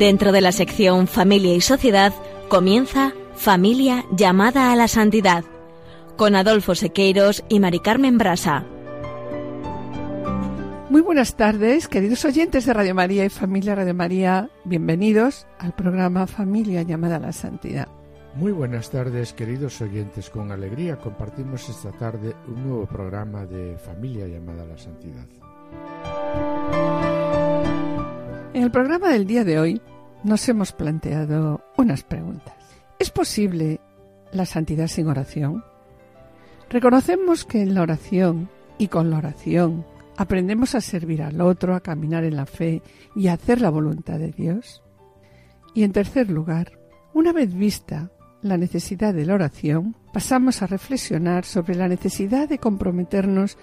Dentro de la sección Familia y Sociedad comienza Familia llamada a la santidad con Adolfo Sequeiros y Mari Carmen Brasa. Muy buenas tardes, queridos oyentes de Radio María y familia Radio María. Bienvenidos al programa Familia llamada a la Santidad. Muy buenas tardes, queridos oyentes. Con alegría compartimos esta tarde un nuevo programa de Familia llamada a la Santidad. En el programa del día de hoy nos hemos planteado unas preguntas. ¿Es posible la santidad sin oración? Reconocemos que en la oración y con la oración aprendemos a servir al otro, a caminar en la fe y a hacer la voluntad de Dios. Y en tercer lugar, una vez vista la necesidad de la oración, pasamos a reflexionar sobre la necesidad de comprometernos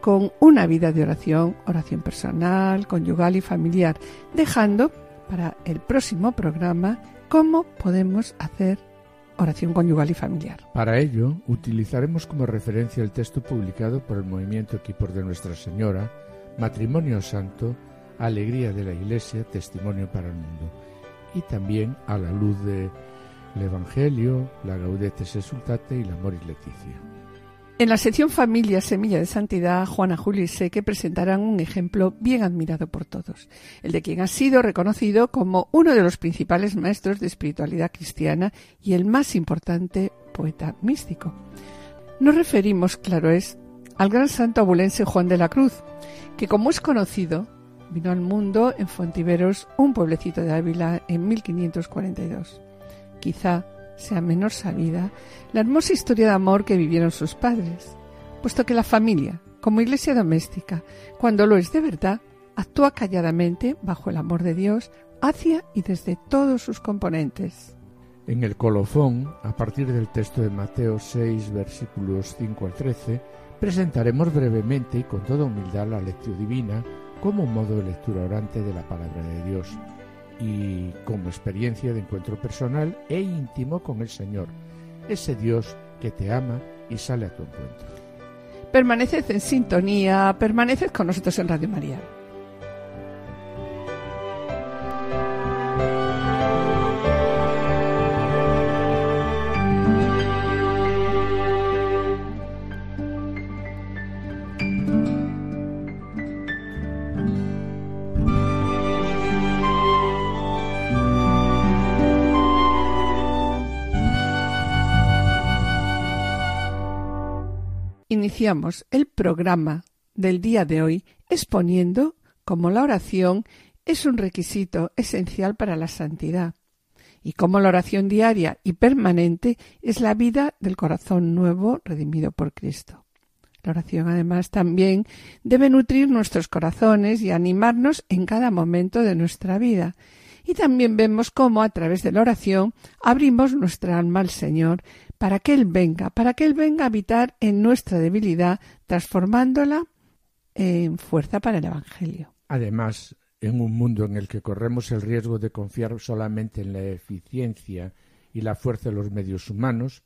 con una vida de oración, oración personal, conyugal y familiar, dejando para el próximo programa cómo podemos hacer oración conyugal y familiar. Para ello, utilizaremos como referencia el texto publicado por el Movimiento Equipos de Nuestra Señora, Matrimonio Santo, Alegría de la Iglesia, Testimonio para el Mundo, y también a la luz del Evangelio, la Gaudetes Exultate y la Moris Leticia. En la sección Familia Semilla de Santidad, Juana Julio y Seque presentarán un ejemplo bien admirado por todos, el de quien ha sido reconocido como uno de los principales maestros de espiritualidad cristiana y el más importante poeta místico. Nos referimos, claro es, al gran santo abulense Juan de la Cruz, que como es conocido, vino al mundo en Fontiveros, un pueblecito de Ávila, en 1542. Quizá sea menos sabida la hermosa historia de amor que vivieron sus padres, puesto que la familia, como iglesia doméstica, cuando lo es de verdad, actúa calladamente bajo el amor de Dios hacia y desde todos sus componentes. En el colofón, a partir del texto de Mateo 6, versículos 5 al 13, presentaremos brevemente y con toda humildad la lectura divina como modo de lectura orante de la palabra de Dios y como experiencia de encuentro personal e íntimo con el Señor, ese Dios que te ama y sale a tu encuentro. Permaneced en sintonía, permaneced con nosotros en Radio María. Iniciamos el programa del día de hoy exponiendo cómo la oración es un requisito esencial para la santidad y cómo la oración diaria y permanente es la vida del corazón nuevo redimido por Cristo. La oración además también debe nutrir nuestros corazones y animarnos en cada momento de nuestra vida. Y también vemos cómo a través de la oración abrimos nuestra alma al Señor para que Él venga, para que Él venga a habitar en nuestra debilidad, transformándola en fuerza para el Evangelio. Además, en un mundo en el que corremos el riesgo de confiar solamente en la eficiencia y la fuerza de los medios humanos,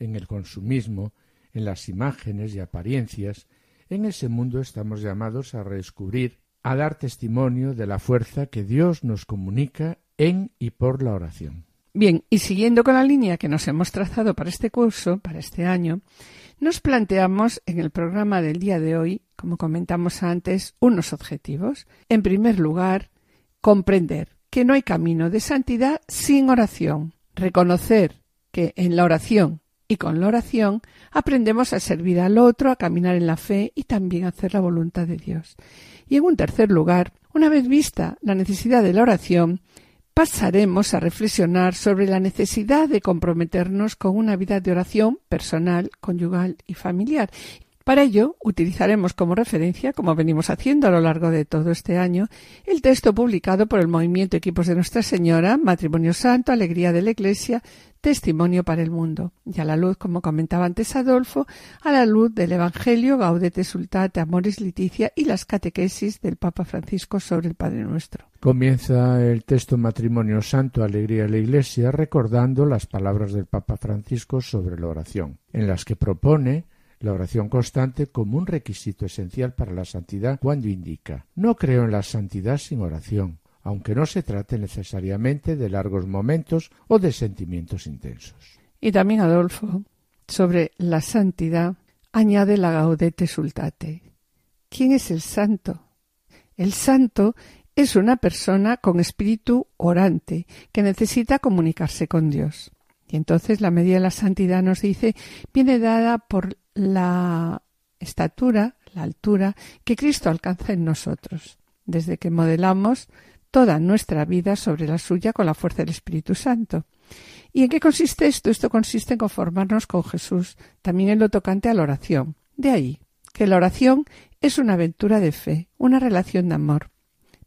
en el consumismo, en las imágenes y apariencias, en ese mundo estamos llamados a redescubrir, a dar testimonio de la fuerza que Dios nos comunica en y por la oración. Bien, y siguiendo con la línea que nos hemos trazado para este curso, para este año, nos planteamos en el programa del día de hoy, como comentamos antes, unos objetivos. En primer lugar, comprender que no hay camino de santidad sin oración, reconocer que en la oración y con la oración aprendemos a servir al otro, a caminar en la fe y también a hacer la voluntad de Dios. Y en un tercer lugar, una vez vista la necesidad de la oración, pasaremos a reflexionar sobre la necesidad de comprometernos con una vida de oración personal, conyugal y familiar. Para ello, utilizaremos como referencia, como venimos haciendo a lo largo de todo este año, el texto publicado por el Movimiento Equipos de Nuestra Señora, Matrimonio Santo, Alegría de la Iglesia, testimonio para el mundo. Y a la luz, como comentaba antes Adolfo, a la luz del Evangelio, Gaudete Sultate, Amoris Leticia y las catequesis del Papa Francisco sobre el Padre Nuestro. Comienza el texto Matrimonio Santo, Alegría de la Iglesia, recordando las palabras del Papa Francisco sobre la oración, en las que propone la oración constante como un requisito esencial para la santidad cuando indica No creo en la santidad sin oración aunque no se trate necesariamente de largos momentos o de sentimientos intensos. Y también Adolfo, sobre la santidad, añade la gaudete sultate. ¿Quién es el santo? El santo es una persona con espíritu orante que necesita comunicarse con Dios. Y entonces la medida de la santidad nos dice viene dada por la estatura, la altura que Cristo alcanza en nosotros, desde que modelamos toda nuestra vida sobre la suya con la fuerza del Espíritu Santo. ¿Y en qué consiste esto? Esto consiste en conformarnos con Jesús, también en lo tocante a la oración. De ahí que la oración es una aventura de fe, una relación de amor.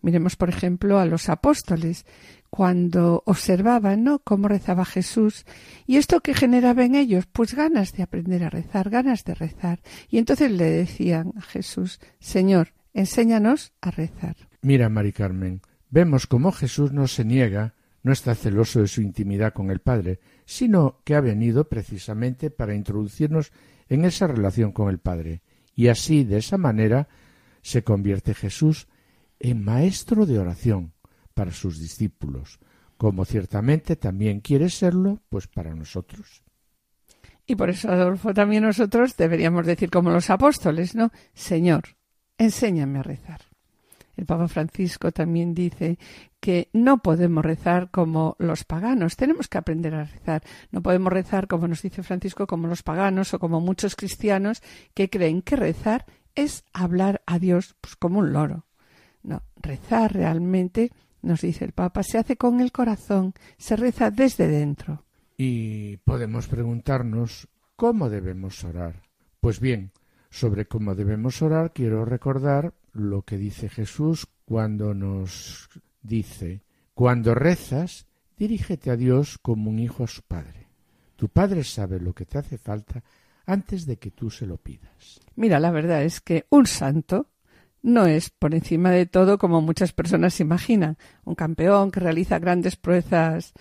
Miremos, por ejemplo, a los apóstoles, cuando observaban ¿no? cómo rezaba Jesús y esto que generaba en ellos, pues ganas de aprender a rezar, ganas de rezar. Y entonces le decían a Jesús, Señor, enséñanos a rezar. Mira, Mari Carmen, vemos cómo Jesús no se niega, no está celoso de su intimidad con el Padre, sino que ha venido precisamente para introducirnos en esa relación con el Padre. Y así, de esa manera, se convierte Jesús en maestro de oración para sus discípulos, como ciertamente también quiere serlo, pues para nosotros. Y por eso, Adolfo, también nosotros deberíamos decir como los apóstoles, ¿no? Señor, enséñame a rezar. El Papa Francisco también dice que no podemos rezar como los paganos, tenemos que aprender a rezar. No podemos rezar, como nos dice Francisco, como los paganos o como muchos cristianos que creen que rezar es hablar a Dios pues, como un loro. No, rezar realmente, nos dice el Papa, se hace con el corazón, se reza desde dentro. Y podemos preguntarnos cómo debemos orar. Pues bien, sobre cómo debemos orar quiero recordar lo que dice Jesús cuando nos dice, cuando rezas, dirígete a Dios como un hijo a su Padre. Tu Padre sabe lo que te hace falta antes de que tú se lo pidas. Mira, la verdad es que un santo no es por encima de todo como muchas personas imaginan, un campeón que realiza grandes proezas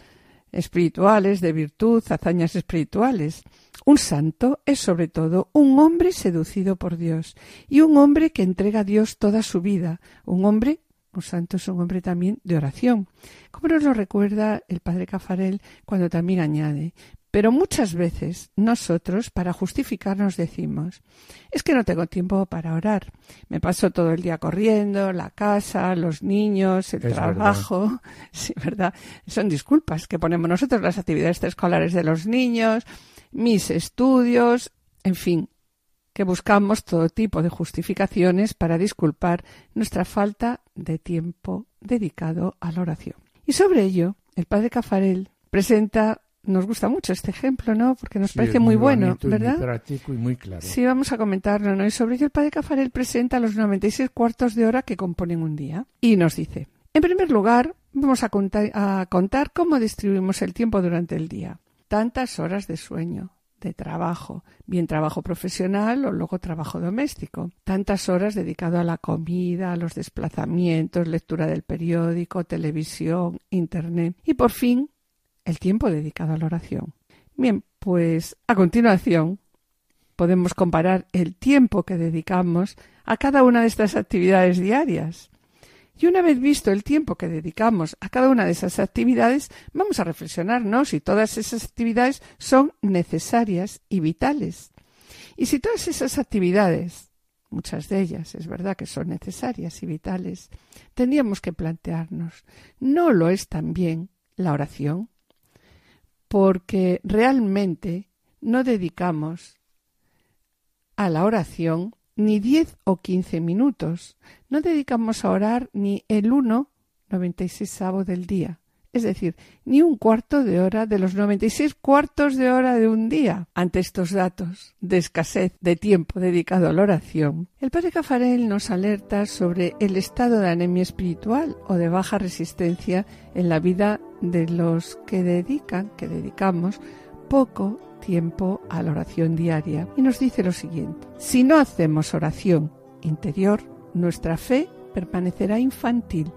espirituales, de virtud, hazañas espirituales. Un santo es sobre todo un hombre seducido por Dios y un hombre que entrega a Dios toda su vida, un hombre un santo es un hombre también de oración, como nos lo recuerda el padre Cafarel cuando también añade, pero muchas veces nosotros, para justificarnos, decimos es que no tengo tiempo para orar. Me paso todo el día corriendo, la casa, los niños, el trabajo. Sí, ¿verdad? Son disculpas que ponemos nosotros, las actividades escolares de los niños, mis estudios, en fin, que buscamos todo tipo de justificaciones para disculpar nuestra falta de tiempo dedicado a la oración. Y sobre ello, el padre Cafarel presenta nos gusta mucho este ejemplo, ¿no? Porque nos parece muy, bueno, ¿verdad? Muy práctico y muy claro. Sí, vamos a comentarlo, ¿no? Y sobre ello el padre Cafarel presenta los 96 cuartos de hora que componen un día. Y nos dice, en primer lugar, vamos a contar, a contar cómo distribuimos el tiempo durante el día. Tantas horas de sueño, de trabajo, bien trabajo profesional o luego trabajo doméstico. Tantas horas dedicado a la comida, a los desplazamientos, lectura del periódico, televisión, internet. Y por fin, el tiempo dedicado a la oración. Bien, pues a continuación podemos comparar el tiempo que dedicamos a cada una de estas actividades diarias. Y una vez visto el tiempo que dedicamos a cada una de esas actividades, vamos a reflexionarnos si todas esas actividades son necesarias y vitales. Y si todas esas actividades, muchas de ellas es verdad que son necesarias y vitales, tendríamos que plantearnos, ¿no lo es también la oración? Porque realmente no dedicamos a la oración ni 10 o 15 minutos. No dedicamos a orar ni el 1 96 del día. Es decir, ni un cuarto de hora de los 96 cuartos de hora de un día. Ante estos datos de escasez de tiempo dedicado a la oración, el padre Cafarel nos alerta sobre el estado de anemia espiritual o de baja resistencia en la vida de los que dedican, que dedicamos poco tiempo a la oración diaria. Y nos dice lo siguiente, si no hacemos oración interior, nuestra fe permanecerá infantil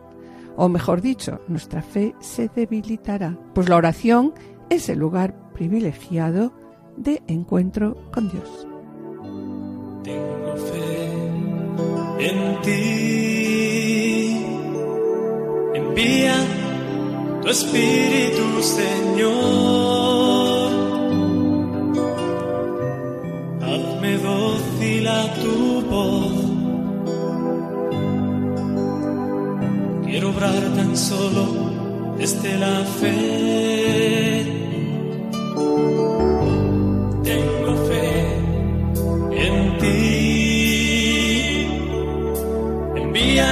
o mejor dicho, nuestra fe se debilitará, pues la oración es el lugar privilegiado de encuentro con Dios. Tengo fe en ti, en Envía tu Espíritu, Señor. Hazme dócil a tu voz. Quiero obrar tan solo desde la fe. Tengo fe en ti. Envía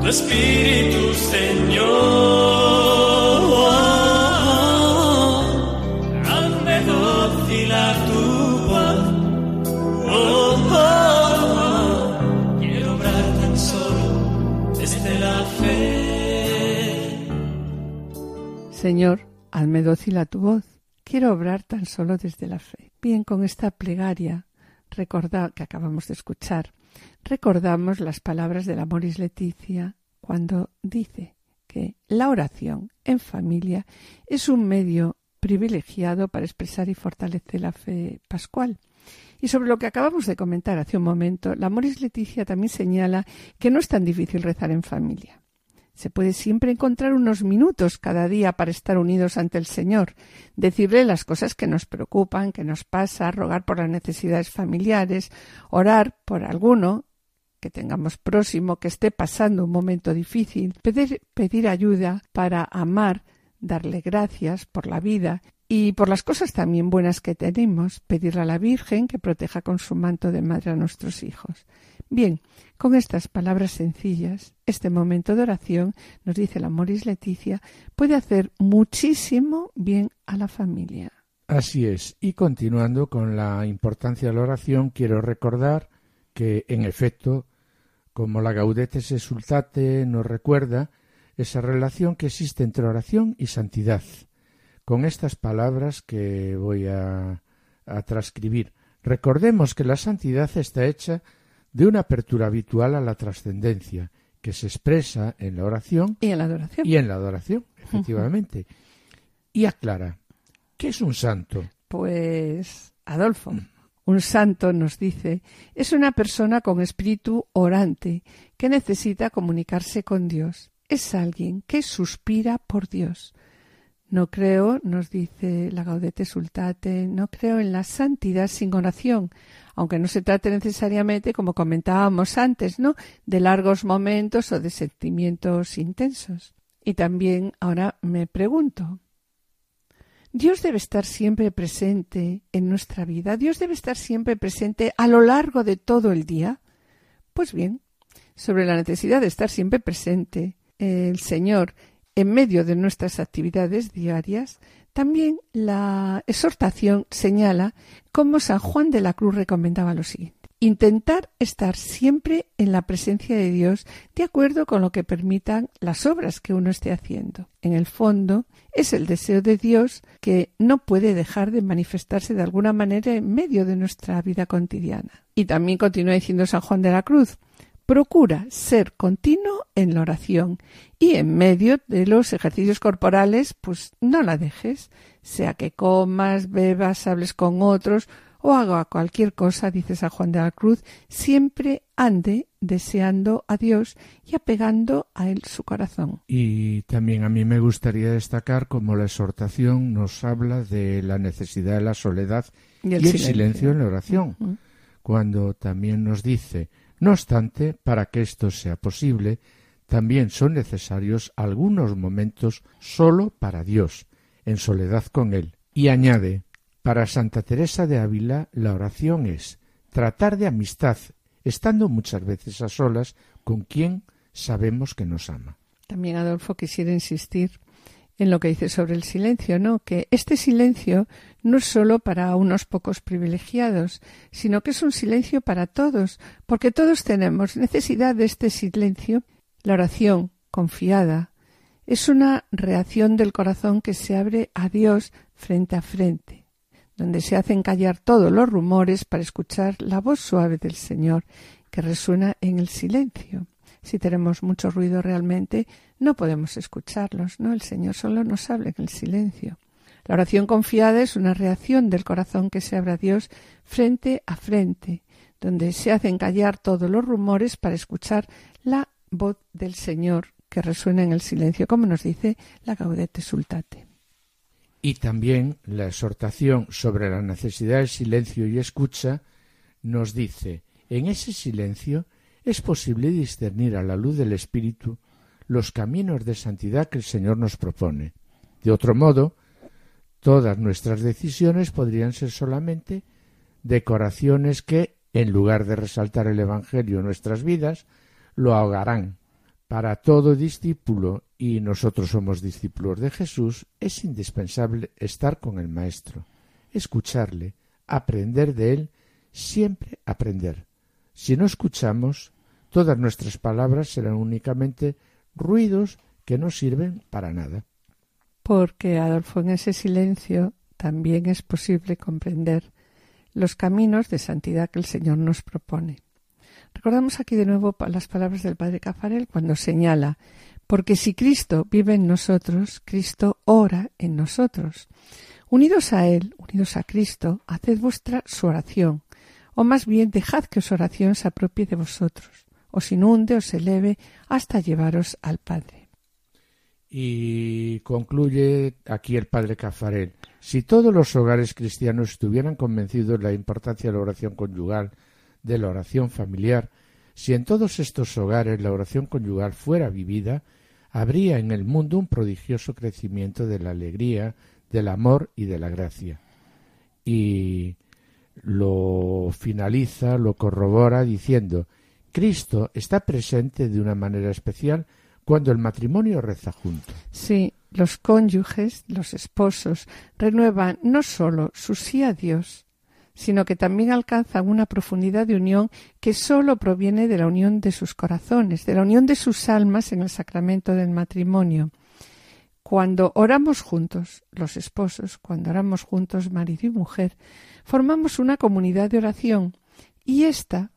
tu Espíritu, Señor. Señor, hazme dócil a tu voz. Quiero obrar tan solo desde la fe. Bien, con esta plegaria recorda que acabamos de escuchar, recordamos las palabras de la Moris Leticia cuando dice que la oración en familia es un medio privilegiado para expresar y fortalecer la fe pascual. Y sobre lo que acabamos de comentar hace un momento, la Moris Leticia también señala que no es tan difícil rezar en familia. Se puede siempre encontrar unos minutos cada día para estar unidos ante el Señor, decirle las cosas que nos preocupan, que nos pasa, rogar por las necesidades familiares, orar por alguno que tengamos próximo que esté pasando un momento difícil, pedir, pedir ayuda para amar, darle gracias por la vida y por las cosas también buenas que tenemos, pedirle a la Virgen que proteja con su manto de madre a nuestros hijos. Bien, con estas palabras sencillas, este momento de oración, nos dice la Moris Leticia, puede hacer muchísimo bien a la familia. Así es. Y continuando con la importancia de la oración, quiero recordar que, en efecto, como la Gaudete Sultate nos recuerda, esa relación que existe entre oración y santidad. Con estas palabras que voy a, a transcribir, recordemos que la santidad está hecha de una apertura habitual a la trascendencia, que se expresa en la oración Y en la adoración. y en la adoración, efectivamente. Y aclara, ¿qué es un santo? Pues, Adolfo, un santo nos dice, es una persona con espíritu orante que necesita comunicarse con Dios. Es alguien que suspira por Dios. No creo, nos dice la Gaudete Sultate, no creo en la santidad sin oración, aunque no se trate necesariamente, como comentábamos antes, ¿no? de largos momentos o de sentimientos intensos. Y también ahora me pregunto, Dios debe estar siempre presente en nuestra vida, Dios debe estar siempre presente a lo largo de todo el día. Pues bien, sobre la necesidad de estar siempre presente, el Señor en medio de nuestras actividades diarias, también la exhortación señala cómo San Juan de la Cruz recomendaba lo siguiente. Intentar estar siempre en la presencia de Dios de acuerdo con lo que permitan las obras que uno esté haciendo. En el fondo, es el deseo de Dios que no puede dejar de manifestarse de alguna manera en medio de nuestra vida cotidiana. Y también continúa diciendo San Juan de la Cruz, procura ser continuo en la oración y en medio de los ejercicios corporales, pues no la dejes, sea que comas, bebas, hables con otros o haga cualquier cosa, dice San Juan de la Cruz, siempre ande deseando a Dios y apegando a Él su corazón. Y también a mí me gustaría destacar cómo la exhortación nos habla de la necesidad de la soledad y el, silencio. en la oración, cuando también nos dice, no obstante, para que esto sea posible, también son necesarios algunos momentos solo para Dios, en soledad con Él. Y añade, para Santa Teresa de Ávila la oración es tratar de amistad, estando muchas veces a solas con quien sabemos que nos ama. También Adolfo quisiera insistir en lo que dice sobre el silencio, ¿no? Que este silencio no es solo para unos pocos privilegiados, sino que es un silencio para todos, porque todos tenemos necesidad de este silencio. La oración confiada es una reacción del corazón que se abre a Dios frente a frente, donde se hacen callar todos los rumores para escuchar la voz suave del Señor que resuena en el silencio. Si tenemos mucho ruido realmente, no podemos escucharlos, ¿no? El Señor solo nos habla en el silencio. La oración confiada es una reacción del corazón que se abre a Dios frente a frente, donde se hacen callar todos los rumores para escuchar la voz del Señor que resuene en el silencio, como nos dice la Gaudete Sultate. Y también la exhortación sobre la necesidad del silencio y escucha nos dice, en ese silencio es posible discernir a la luz del Espíritu los caminos de santidad que el Señor nos propone. De otro modo, todas nuestras decisiones podrían ser solamente decoraciones que, en lugar de resaltar el Evangelio en nuestras vidas, lo ahogarán. Para todo discípulo, y nosotros somos discípulos de Jesús, es indispensable estar con el Maestro, escucharle, aprender de él, siempre aprender. Si no escuchamos, todas nuestras palabras serán únicamente ruidos que no sirven para nada. Porque, Adolfo, en ese silencio también es posible comprender los caminos de santidad que el Señor nos propone. Recordamos aquí de nuevo las palabras del Padre Cafarel cuando señala porque si Cristo vive en nosotros, Cristo ora en nosotros. Unidos a Él, unidos a Cristo, haced vuestra su oración, o más bien dejad que su oración se apropie de vosotros, os inunde, os eleve, hasta llevaros al Padre. Y concluye aquí el Padre Cafarel. Si todos los hogares cristianos estuvieran convencidos de la importancia de la oración conyugal, de la oración familiar, si en todos estos hogares la oración conyugal fuera vivida, habría en el mundo un prodigioso crecimiento de la alegría, del amor y de la gracia. Y lo finaliza, lo corrobora diciendo Cristo está presente de una manera especial cuando el matrimonio reza junto. Sí, los cónyuges, los esposos, renuevan no sólo su sí a Dios, sino que también alcanzan una profundidad de unión que sólo proviene de la unión de sus corazones, de la unión de sus almas en el sacramento del matrimonio. Cuando oramos juntos, los esposos, cuando oramos juntos, marido y mujer, formamos una comunidad de oración y esta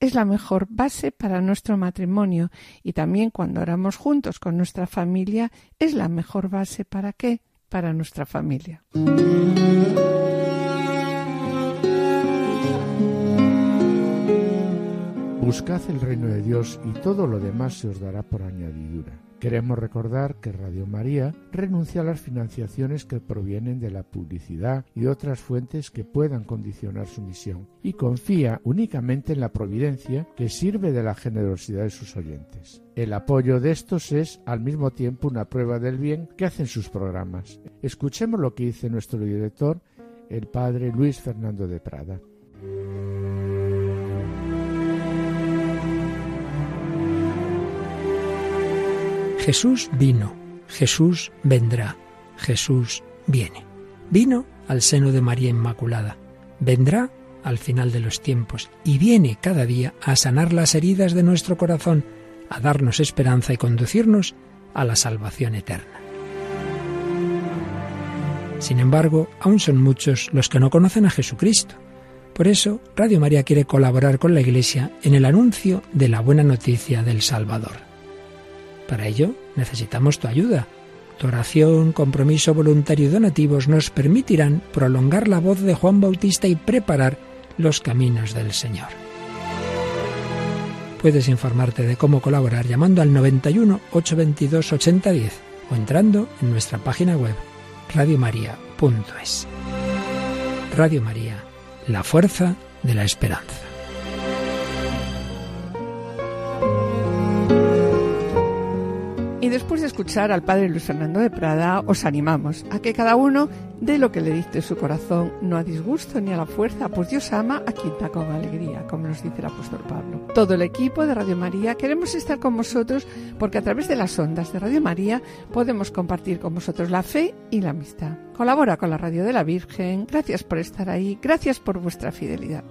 es la mejor base para nuestro matrimonio y también cuando oramos juntos con nuestra familia es la mejor base para qué? Para nuestra familia. Buscad el reino de Dios y todo lo demás se os dará por añadidura. Queremos recordar que Radio María renuncia a las financiaciones que provienen de la publicidad y otras fuentes que puedan condicionar su misión y confía únicamente en la providencia que sirve de la generosidad de sus oyentes. El apoyo de estos es al mismo tiempo una prueba del bien que hacen sus programas. Escuchemos lo que dice nuestro director, el padre Luis Fernando de Prada. Jesús vino, Jesús vendrá, Jesús viene. Vino al seno de María Inmaculada, vendrá al final de los tiempos y viene cada día a sanar las heridas de nuestro corazón, a darnos esperanza y conducirnos a la salvación eterna. Sin embargo, aún son muchos los que no conocen a Jesucristo. Por eso, Radio María quiere colaborar con la Iglesia en el anuncio de la buena noticia del Salvador. Para ello necesitamos tu ayuda. Tu oración, compromiso voluntario y donativos nos permitirán prolongar la voz de Juan Bautista y preparar los caminos del Señor. Puedes informarte de cómo colaborar llamando al 91 822 8010 o entrando en nuestra página web radiomaria.es. Radio María, la fuerza de la esperanza. Después de escuchar al padre Luis Fernando de Prada, os animamos a que cada uno dé lo que le dicte su corazón, no a disgusto ni a la fuerza, pues Dios ama a quien da con alegría, como nos dice el apóstol Pablo. Todo el equipo de Radio María queremos estar con vosotros porque a través de las ondas de Radio María podemos compartir con vosotros la fe y la amistad. Colabora con la Radio de la Virgen, gracias por estar ahí, gracias por vuestra fidelidad.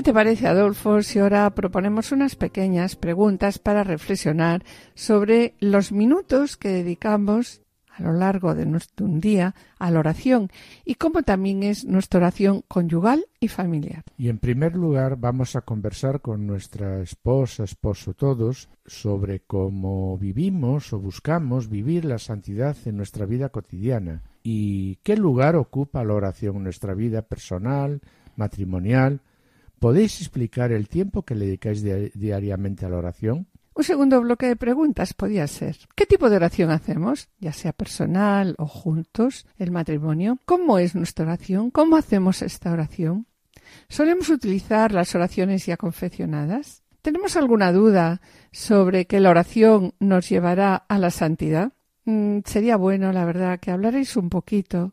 ¿Qué te parece, Adolfo, si ahora proponemos unas pequeñas preguntas para reflexionar sobre los minutos que dedicamos a lo largo de nuestro un día a la oración y cómo también es nuestra oración conyugal y familiar. Y en primer lugar vamos a conversar con nuestra esposa, esposo todos, sobre cómo vivimos o buscamos vivir la santidad en nuestra vida cotidiana y qué lugar ocupa la oración en nuestra vida personal, matrimonial. ¿Podéis explicar el tiempo que le dedicáis diariamente a la oración? Un segundo bloque de preguntas podía ser ¿qué tipo de oración hacemos? Ya sea personal o juntos, el matrimonio. ¿Cómo es nuestra oración? ¿Cómo hacemos esta oración? ¿Solemos utilizar las oraciones ya confeccionadas? ¿Tenemos alguna duda sobre que la oración nos llevará a la santidad? Mm, sería bueno, la verdad, que hablarais un poquito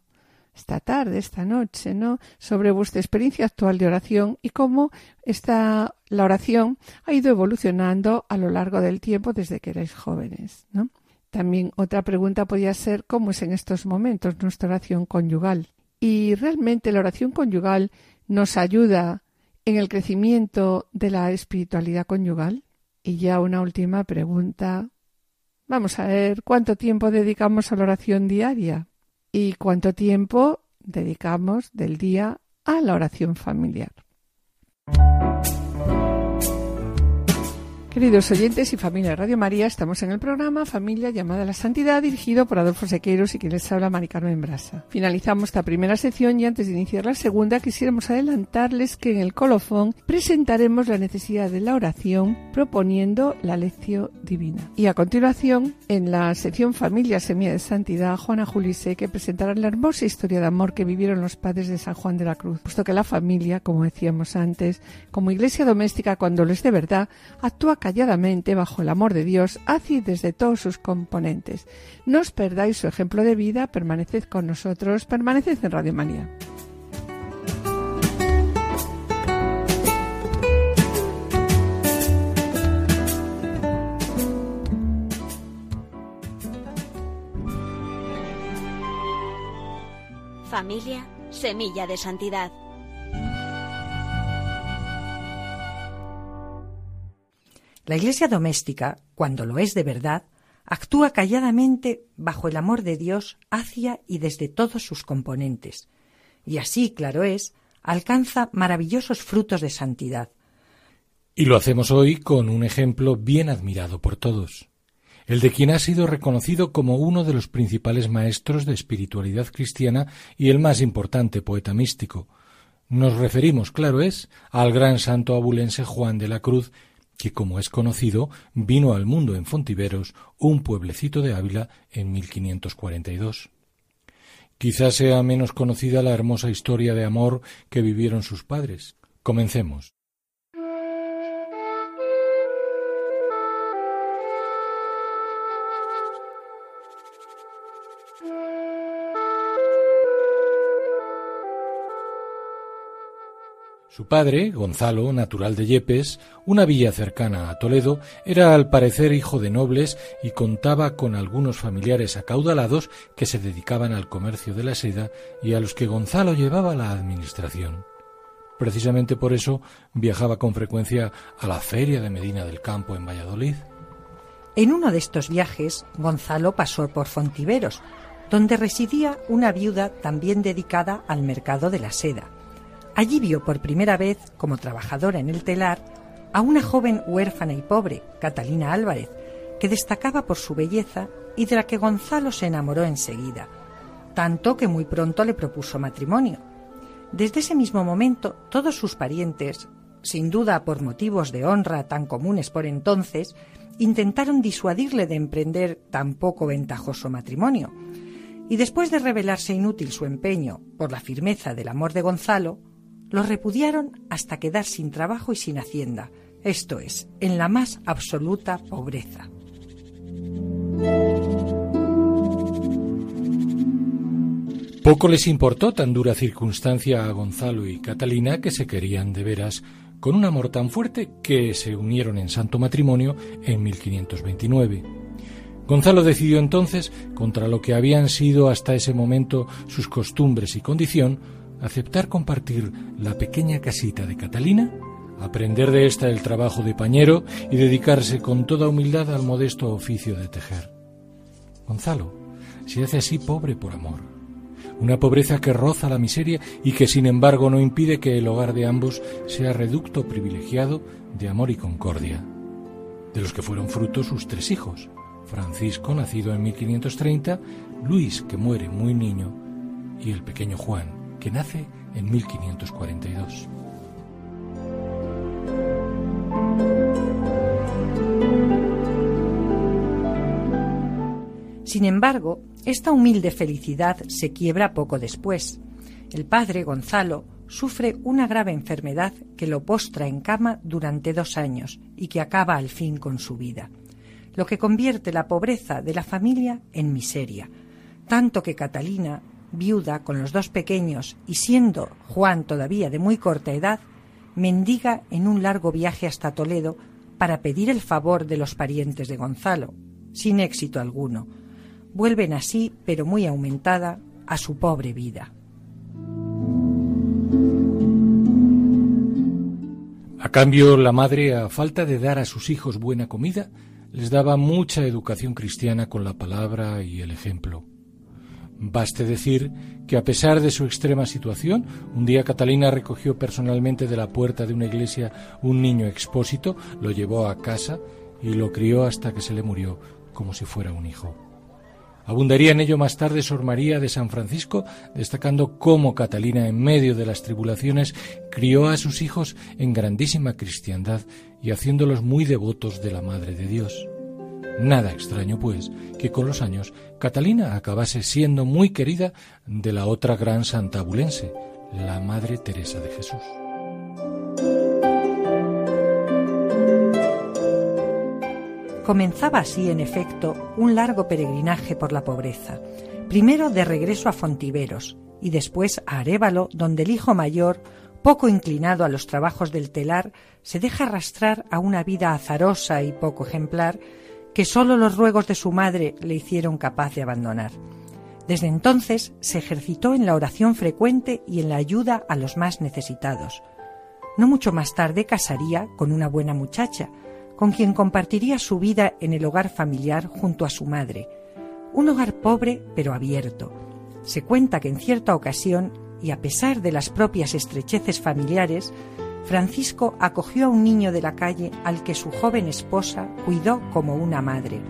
esta tarde, esta noche, ¿no? Sobre vuestra experiencia actual de oración y cómo esta, la oración ha ido evolucionando a lo largo del tiempo desde que erais jóvenes, ¿no? También otra pregunta podría ser cómo es en estos momentos nuestra oración conyugal. Y realmente la oración conyugal nos ayuda en el crecimiento de la espiritualidad conyugal. Y ya una última pregunta. Vamos a ver cuánto tiempo dedicamos a la oración diaria y cuánto tiempo dedicamos del día a la oración familiar. Queridos oyentes y familia de Radio María, estamos en el programa Familia llamada a la Santidad, dirigido por Adolfo Sequeiros y quien les habla Mari Carmen Brasa. Finalizamos esta primera sección y antes de iniciar la segunda quisiéramos adelantarles que en el colofón presentaremos la necesidad de la oración proponiendo la lección divina. Y a continuación, en la sección Familia Semilla de Santidad, Juana Julise, que presentará la hermosa historia de amor que vivieron los padres de San Juan de la Cruz, puesto que la familia, como decíamos antes, como iglesia doméstica cuando lo es de verdad, actúa bajo el amor de Dios hacia desde todos sus componentes. No os perdáis su ejemplo de vida, permaneced con nosotros, permaneced en Radio Manía. Familia, semilla de santidad. La Iglesia doméstica, cuando lo es de verdad, actúa calladamente bajo el amor de Dios hacia y desde todos sus componentes, y así, claro es, alcanza maravillosos frutos de santidad. Y lo hacemos hoy con un ejemplo bien admirado por todos, el de quien ha sido reconocido como uno de los principales maestros de espiritualidad cristiana y el más importante poeta místico. Nos referimos, claro es, al gran santo abulense Juan de la Cruz, que, como es conocido, vino al mundo en Fontiveros, un pueblecito de Ávila, en 1542. Quizás sea menos conocida la hermosa historia de amor que vivieron sus padres. Comencemos. Su padre, Gonzalo, natural de Yepes, una villa cercana a Toledo, era al parecer hijo de nobles y contaba con algunos familiares acaudalados que se dedicaban al comercio de la seda y a los que Gonzalo llevaba la administración. Precisamente por eso viajaba con frecuencia a la feria de Medina del Campo en Valladolid. En uno de estos viajes, Gonzalo pasó por Fontiveros, donde residía una viuda también dedicada al mercado de la seda Allí vio por primera vez, como trabajadora en el telar, a una joven huérfana y pobre, Catalina Álvarez, que destacaba por su belleza y de la que Gonzalo se enamoró enseguida, tanto que muy pronto le propuso matrimonio. Desde ese mismo momento, todos sus parientes, sin duda por motivos de honra tan comunes por entonces, intentaron disuadirle de emprender tan poco ventajoso matrimonio. Y después de revelarse inútil su empeño por la firmeza del amor de Gonzalo, lo repudiaron hasta quedar sin trabajo y sin hacienda, esto es, en la más absoluta pobreza. Poco les importó tan dura circunstancia a Gonzalo y Catalina que se querían de veras con un amor tan fuerte que se unieron en santo matrimonio en 1529. Gonzalo decidió entonces, contra lo que habían sido hasta ese momento sus costumbres y condición, aceptar compartir la pequeña casita de Catalina, aprender de ésta el trabajo de pañero y dedicarse con toda humildad al modesto oficio de tejer. Gonzalo se hace así pobre por amor. Una pobreza que roza la miseria y que sin embargo no impide que el hogar de ambos sea reducto privilegiado de amor y concordia. De los que fueron frutos sus tres hijos, Francisco, nacido en 1530, Luis, que muere muy niño, y el pequeño Juan, nace en 1542. Sin embargo, esta humilde felicidad se quiebra poco después. El padre, Gonzalo, sufre una grave enfermedad que lo postra en cama durante dos años y que acaba al fin con su vida, lo que convierte la pobreza de la familia en miseria, tanto que Catalina, viuda con los dos pequeños y siendo Juan todavía de muy corta edad, mendiga en un largo viaje hasta Toledo para pedir el favor de los parientes de Gonzalo, sin éxito alguno, vuelven así, pero muy aumentada, a su pobre vida. A cambio, la madre, a falta de dar a sus hijos buena comida, les daba mucha educación cristiana con la palabra y el ejemplo. Baste decir que a pesar de su extrema situación, un día Catalina recogió personalmente de la puerta de una iglesia un niño expósito, lo llevó a casa y lo crió hasta que se le murió como si fuera un hijo. Abundaría en ello más tarde Sor María de San Francisco, destacando cómo Catalina, en medio de las tribulaciones, crió a sus hijos en grandísima cristiandad y haciéndolos muy devotos de la Madre de Dios. Nada extraño, pues, que con los años Catalina acabase siendo muy querida de la otra gran santa abulense, la Madre Teresa de Jesús. Comenzaba así, en efecto, un largo peregrinaje por la pobreza, primero de regreso a Fontiveros y después a Arévalo, donde el hijo mayor, poco inclinado a los trabajos del telar, se deja arrastrar a una vida azarosa y poco ejemplar que sólo los ruegos de su madre le hicieron capaz de abandonar. Desde entonces se ejercitó en la oración frecuente y en la ayuda a los más necesitados. No mucho más tarde casaría con una buena muchacha, con quien compartiría su vida en el hogar familiar junto a su madre. Un hogar pobre pero abierto. Se cuenta que en cierta ocasión, y a pesar de las propias estrecheces familiares, Francisco acogió a un niño de la calle al que su joven esposa cuidó como una madre,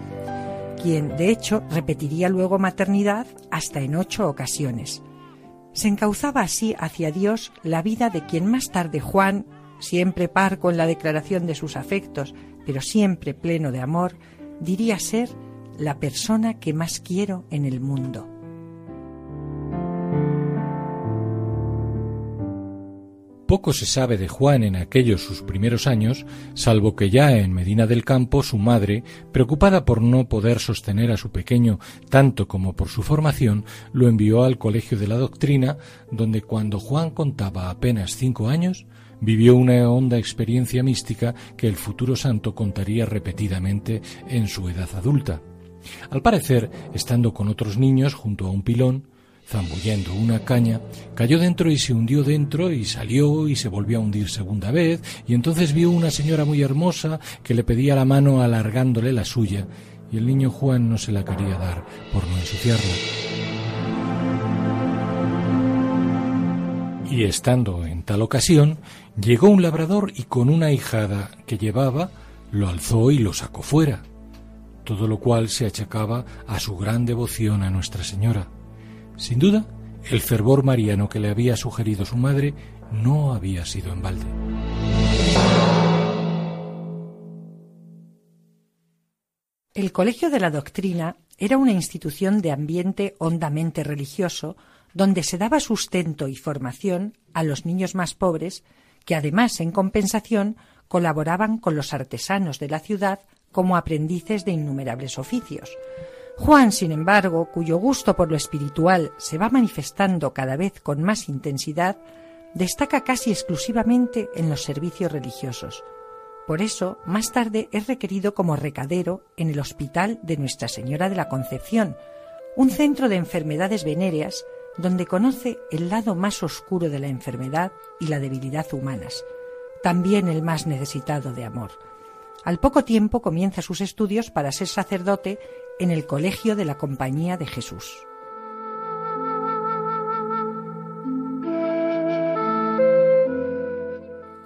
quien de hecho repetiría luego maternidad hasta en ocho ocasiones. Se encauzaba así hacia Dios la vida de quien más tarde Juan, siempre parco en la declaración de sus afectos, pero siempre pleno de amor, diría ser la persona que más quiero en el mundo. Poco se sabe de Juan en aquellos sus primeros años, salvo que ya en Medina del Campo su madre, preocupada por no poder sostener a su pequeño tanto como por su formación, lo envió al Colegio de la Doctrina, donde cuando Juan contaba apenas cinco años, vivió una honda experiencia mística que el futuro santo contaría repetidamente en su edad adulta. Al parecer, estando con otros niños junto a un pilón, zambullendo una caña, cayó dentro y se hundió dentro y salió y se volvió a hundir segunda vez, y entonces vio una señora muy hermosa que le pedía la mano alargándole la suya, y el niño Juan no se la quería dar por no ensuciarla. Y estando en tal ocasión, llegó un labrador y con una hijada que llevaba, lo alzó y lo sacó fuera, todo lo cual se achacaba a su gran devoción a Nuestra Señora. Sin duda, el fervor mariano que le había sugerido su madre no había sido en balde. El Colegio de la Doctrina era una institución de ambiente hondamente religioso donde se daba sustento y formación a los niños más pobres, que además, en compensación, colaboraban con los artesanos de la ciudad como aprendices de innumerables oficios. Juan, sin embargo, cuyo gusto por lo espiritual se va manifestando cada vez con más intensidad, destaca casi exclusivamente en los servicios religiosos. Por eso, más tarde es requerido como recadero en el Hospital de Nuestra Señora de la Concepción, un centro de enfermedades venéreas donde conoce el lado más oscuro de la enfermedad y la debilidad humanas, también el más necesitado de amor. Al poco tiempo comienza sus estudios para ser sacerdote en el Colegio de la Compañía de Jesús.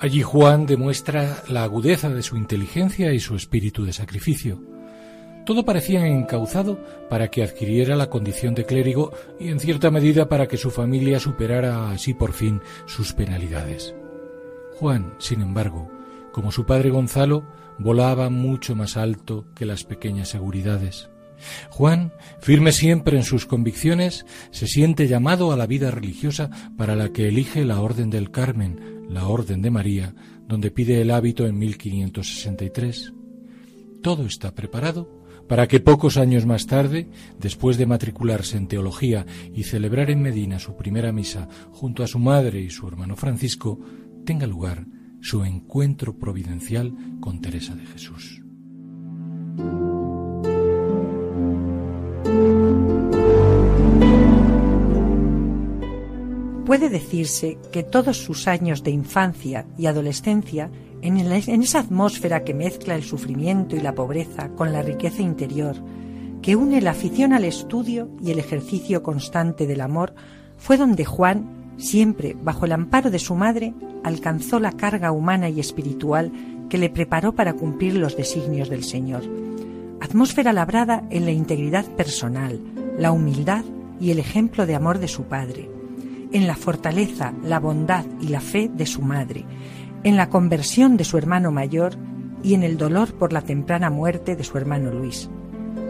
Allí Juan demuestra la agudeza de su inteligencia y su espíritu de sacrificio. Todo parecía encauzado para que adquiriera la condición de clérigo y en cierta medida para que su familia superara así por fin sus penalidades. Juan, sin embargo, como su padre Gonzalo, volaba mucho más alto que las pequeñas seguridades. Juan, firme siempre en sus convicciones, se siente llamado a la vida religiosa para la que elige la Orden del Carmen, la Orden de María, donde pide el hábito en 1563. Todo está preparado para que pocos años más tarde, después de matricularse en teología y celebrar en Medina su primera misa junto a su madre y su hermano Francisco, tenga lugar su encuentro providencial con Teresa de Jesús. Puede decirse que todos sus años de infancia y adolescencia, en, esa atmósfera que mezcla el sufrimiento y la pobreza con la riqueza interior, que une la afición al estudio y el ejercicio constante del amor, fue donde Juan, siempre bajo el amparo de su madre, alcanzó la carga humana y espiritual que le preparó para cumplir los designios del Señor. Atmósfera labrada en la integridad personal, la humildad y el ejemplo de amor de su padre en la fortaleza, la bondad y la fe de su madre, en la conversión de su hermano mayor y en el dolor por la temprana muerte de su hermano Luis.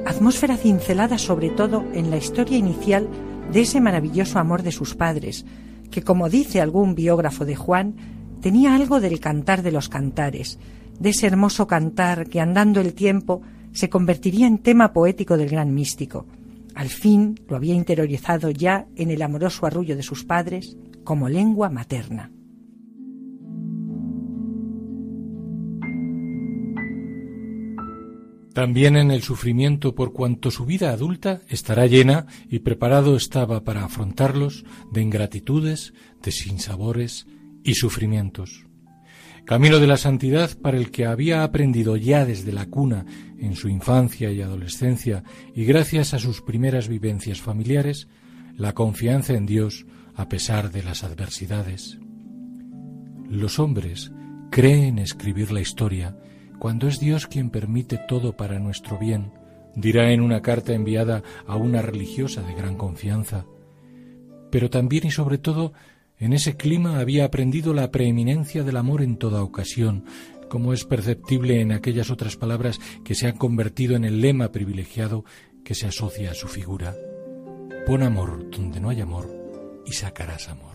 Atmósfera cincelada sobre todo en la historia inicial de ese maravilloso amor de sus padres, que como dice algún biógrafo de Juan, tenía algo del cantar de los cantares, de ese hermoso cantar que andando el tiempo se convertiría en tema poético del gran místico. Al fin lo había interiorizado ya en el amoroso arrullo de sus padres como lengua materna. También en el sufrimiento por cuanto su vida adulta estará llena y preparado estaba para afrontarlos de ingratitudes, de sinsabores y sufrimientos. Camino de la santidad para el que había aprendido ya desde la cuna en su infancia y adolescencia y gracias a sus primeras vivencias familiares, la confianza en Dios a pesar de las adversidades. Los hombres creen escribir la historia cuando es Dios quien permite todo para nuestro bien, dirá en una carta enviada a una religiosa de gran confianza. Pero también y sobre todo en ese clima había aprendido la preeminencia del amor en toda ocasión, como es perceptible en aquellas otras palabras que se han convertido en el lema privilegiado que se asocia a su figura. Pon amor donde no hay amor y sacarás amor.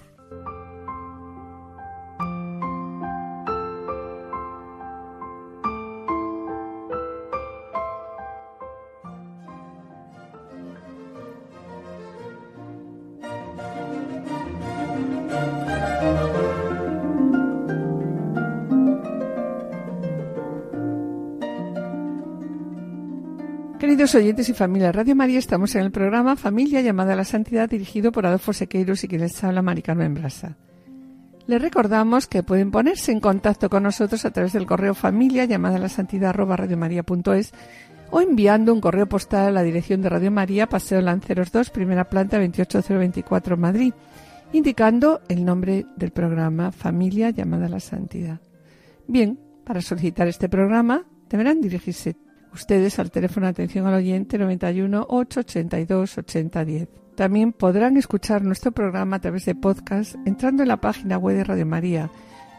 Queridos oyentes y familia Radio María, estamos en el programa Familia llamada a la Santidad dirigido por Adolfo Sequeiros y quien les habla Mari Carmen Brasa. Les recordamos que pueden ponerse en contacto con nosotros a través del correo familia llamada a la santidad arroba radiomaria.es o enviando un correo postal a la dirección de Radio María, Paseo Lanceros 2, primera planta 28024 Madrid, indicando el nombre del programa Familia llamada a la Santidad. Bien, para solicitar este programa deberán dirigirse ustedes al teléfono atención al oyente 91 882 8010. También podrán escuchar nuestro programa a través de podcast entrando en la página web de Radio María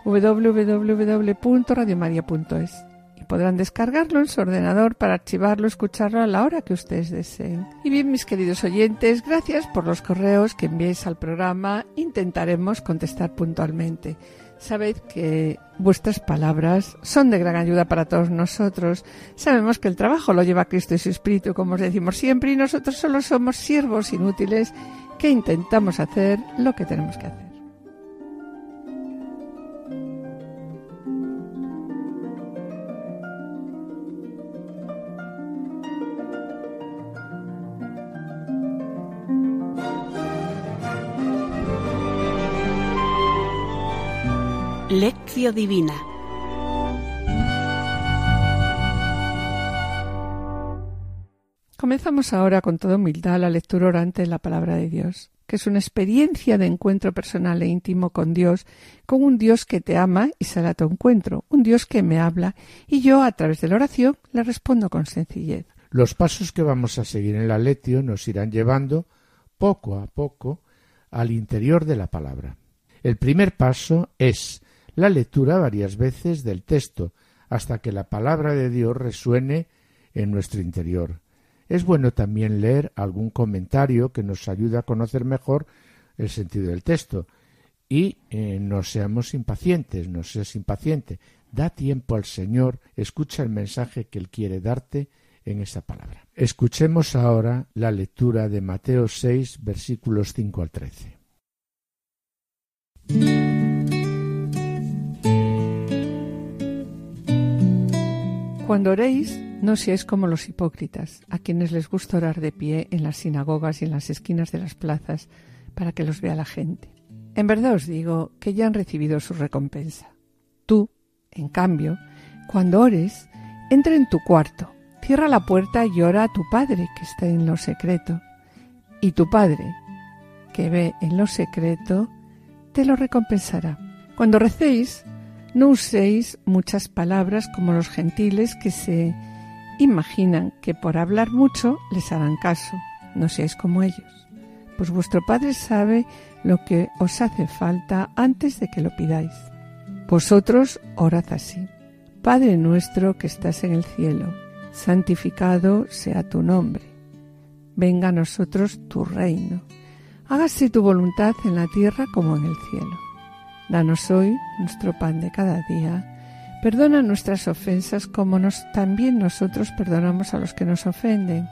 www.radiomaria.es y podrán descargarlo en su ordenador para archivarlo, escucharlo a la hora que ustedes deseen. Y bien, mis queridos oyentes, gracias por los correos que enviéis al programa. Intentaremos contestar puntualmente. Sabed que vuestras palabras son de gran ayuda para todos nosotros. Sabemos que el trabajo lo lleva Cristo y su Espíritu, como os decimos siempre, y nosotros solo somos siervos inútiles que intentamos hacer lo que tenemos que hacer. Lección Divina. comenzamos ahora con toda humildad la lectura orante de la palabra de Dios, que es una experiencia de encuentro personal e íntimo con Dios, con un Dios que te ama y sale a tu encuentro, un Dios que me habla y yo a través de la oración le respondo con sencillez. Los pasos que vamos a seguir en la lectio nos irán llevando poco a poco al interior de la palabra. El primer paso es la lectura varias veces del texto hasta que la palabra de Dios resuene en nuestro interior. Es bueno también leer algún comentario que nos ayude a conocer mejor el sentido del texto. Y eh, no seamos impacientes, no seas impaciente. Da tiempo al Señor, escucha el mensaje que Él quiere darte en esa palabra. Escuchemos ahora la lectura de Mateo 6, versículos 5 al 13. Cuando oréis, no seáis como los hipócritas, a quienes les gusta orar de pie en las sinagogas y en las esquinas de las plazas para que los vea la gente. En verdad os digo que ya han recibido su recompensa. Tú, en cambio, cuando ores, entra en tu cuarto, cierra la puerta y ora a tu Padre que está en lo secreto. Y tu Padre, que ve en lo secreto, te lo recompensará. Cuando recéis, no uséis muchas palabras como los gentiles que se imaginan que por hablar mucho les harán caso. No seáis como ellos, pues vuestro Padre sabe lo que os hace falta antes de que lo pidáis. Vosotros orad así. Padre nuestro que estás en el cielo, santificado sea tu nombre. Venga a nosotros tu reino. Hágase tu voluntad en la tierra como en el cielo. Danos hoy nuestro pan de cada día Perdona nuestras ofensas como nos, también nosotros perdonamos a los que nos ofenden.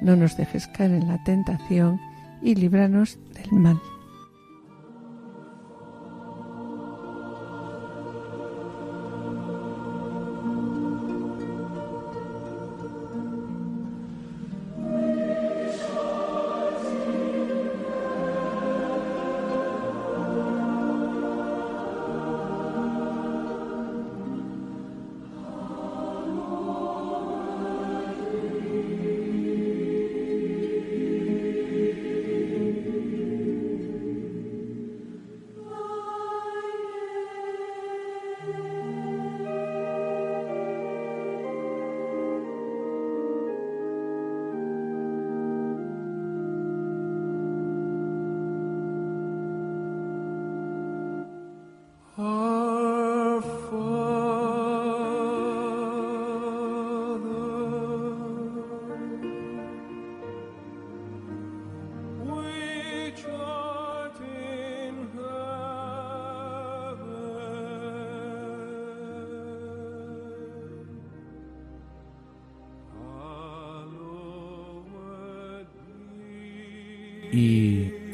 No nos dejes caer en la tentación y líbranos del mal.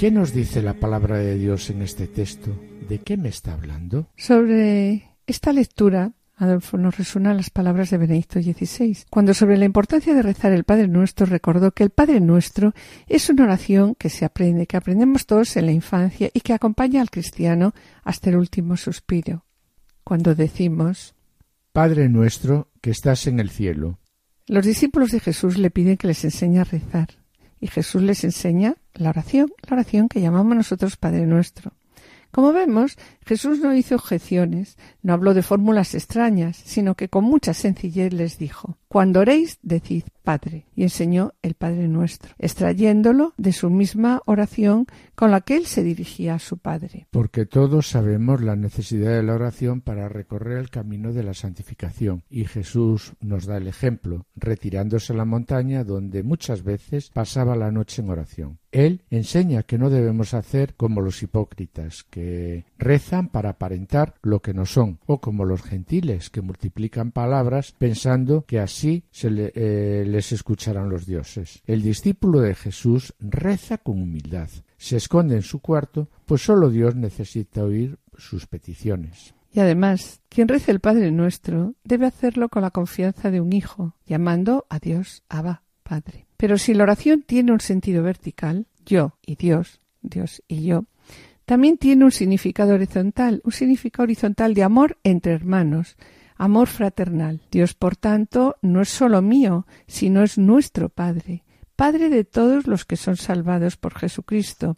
Qué nos dice la palabra de Dios en este texto? ¿De qué me está hablando? Sobre esta lectura, Adolfo nos resuenan las palabras de Benedicto XVI, cuando sobre la importancia de rezar el Padre Nuestro recordó que el Padre Nuestro es una oración que se aprende, que aprendemos todos en la infancia y que acompaña al cristiano hasta el último suspiro. Cuando decimos Padre Nuestro que estás en el cielo. Los discípulos de Jesús le piden que les enseñe a rezar y Jesús les enseña la oración, la oración que llamamos nosotros Padre Nuestro. Como vemos, Jesús no hizo objeciones, no habló de fórmulas extrañas, sino que con mucha sencillez les dijo Cuando oréis, decid Padre, y enseñó el Padre nuestro, extrayéndolo de su misma oración con la que él se dirigía a su Padre. Porque todos sabemos la necesidad de la oración para recorrer el camino de la santificación, y Jesús nos da el ejemplo, retirándose a la montaña donde muchas veces pasaba la noche en oración. Él enseña que no debemos hacer como los hipócritas, que rezan para aparentar lo que no son, o como los gentiles, que multiplican palabras pensando que así se eh, les escucharán los dioses. El discípulo de Jesús reza con humildad, se esconde en su cuarto, pues solo Dios necesita oír sus peticiones. Y además, quien reza el Padre Nuestro debe hacerlo con la confianza de un hijo, llamando a Dios Abba, Padre. Pero si la oración tiene un sentido vertical, yo y Dios, Dios y yo, también tiene un significado horizontal, un significado horizontal de amor entre hermanos, amor fraternal. Dios, por tanto, no es solo mío, sino es nuestro Padre, Padre de todos los que son salvados por Jesucristo.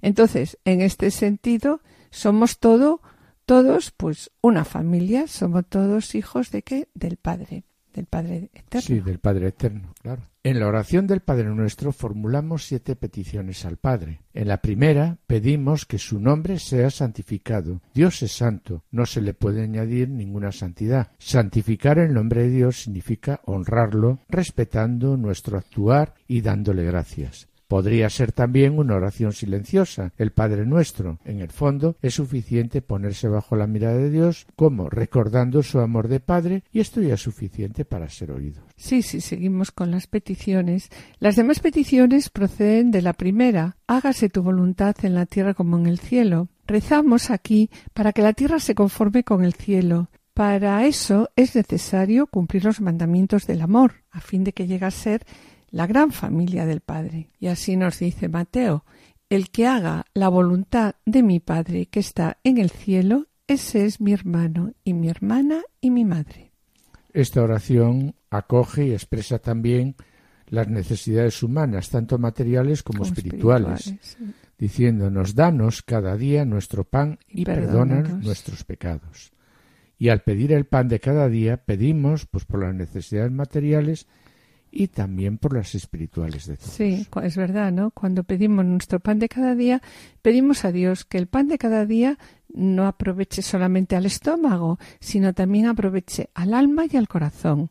Entonces, en este sentido, somos todo, todos, pues, una familia, somos todos hijos de qué? Del Padre del Padre Eterno. Sí, del Padre Eterno, claro. En la oración del Padre Nuestro formulamos siete peticiones al Padre. En la primera pedimos que su nombre sea santificado. Dios es santo, no se le puede añadir ninguna santidad. Santificar el nombre de Dios significa honrarlo, respetando nuestro actuar y dándole gracias. Podría ser también una oración silenciosa, el Padre Nuestro. En el fondo es suficiente ponerse bajo la mirada de Dios como recordando su amor de Padre y esto ya es suficiente para ser oído. Sí, sí, seguimos con las peticiones. Las demás peticiones proceden de la primera. Hágase tu voluntad en la tierra como en el cielo. Rezamos aquí para que la tierra se conforme con el cielo. Para eso es necesario cumplir los mandamientos del amor, a fin de que llegue a ser la gran familia del Padre. Y así nos dice Mateo, el que haga la voluntad de mi Padre que está en el cielo, ese es mi hermano y mi hermana y mi madre. Esta oración acoge y expresa también las necesidades humanas, tanto materiales como, espirituales, diciéndonos, danos cada día nuestro pan y, perdónanos nuestros pecados. Y al pedir el pan de cada día, pedimos, pues por las necesidades materiales, y también por las espirituales de todos. Sí, es verdad, ¿no? Cuando pedimos nuestro pan de cada día, pedimos a Dios que el pan de cada día no aproveche solamente al estómago, sino también aproveche al alma y al corazón.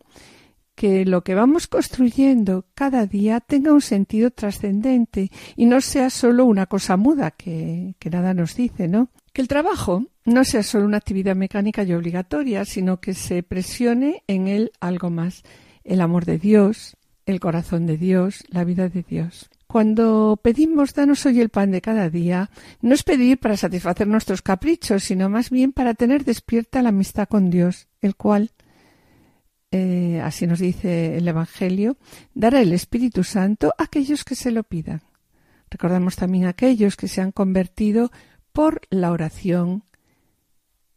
Que lo que vamos construyendo cada día tenga un sentido trascendente y no sea solo una cosa muda que, que nada nos dice, ¿no? Que el trabajo no sea solo una actividad mecánica y obligatoria, sino que se presione en él algo más el amor de Dios, el corazón de Dios, la vida de Dios. Cuando pedimos danos hoy el pan de cada día, no es pedir para satisfacer nuestros caprichos, sino más bien para tener despierta la amistad con Dios, el cual, eh, así nos dice el Evangelio, dará el Espíritu Santo a aquellos que se lo pidan. Recordamos también a aquellos que se han convertido por la oración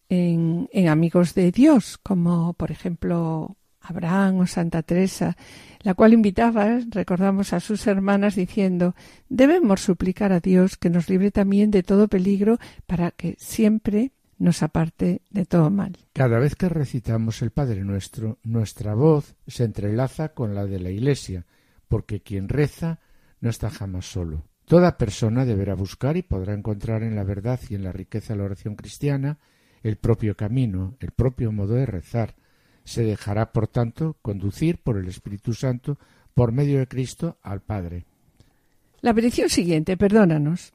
en, en amigos de Dios, como por ejemplo Abraham o Santa Teresa, la cual invitaba, recordamos, a sus hermanas diciendo debemos suplicar a Dios que nos libre también de todo peligro para que siempre nos aparte de todo mal. Cada vez que recitamos el Padre Nuestro, nuestra voz se entrelaza con la de la Iglesia, porque quien reza no está jamás solo. Toda persona deberá buscar y podrá encontrar en la verdad y en la riqueza de la oración cristiana el propio camino, el propio modo de rezar, se dejará, por tanto, conducir por el Espíritu Santo por medio de Cristo al Padre. La petición siguiente, perdónanos,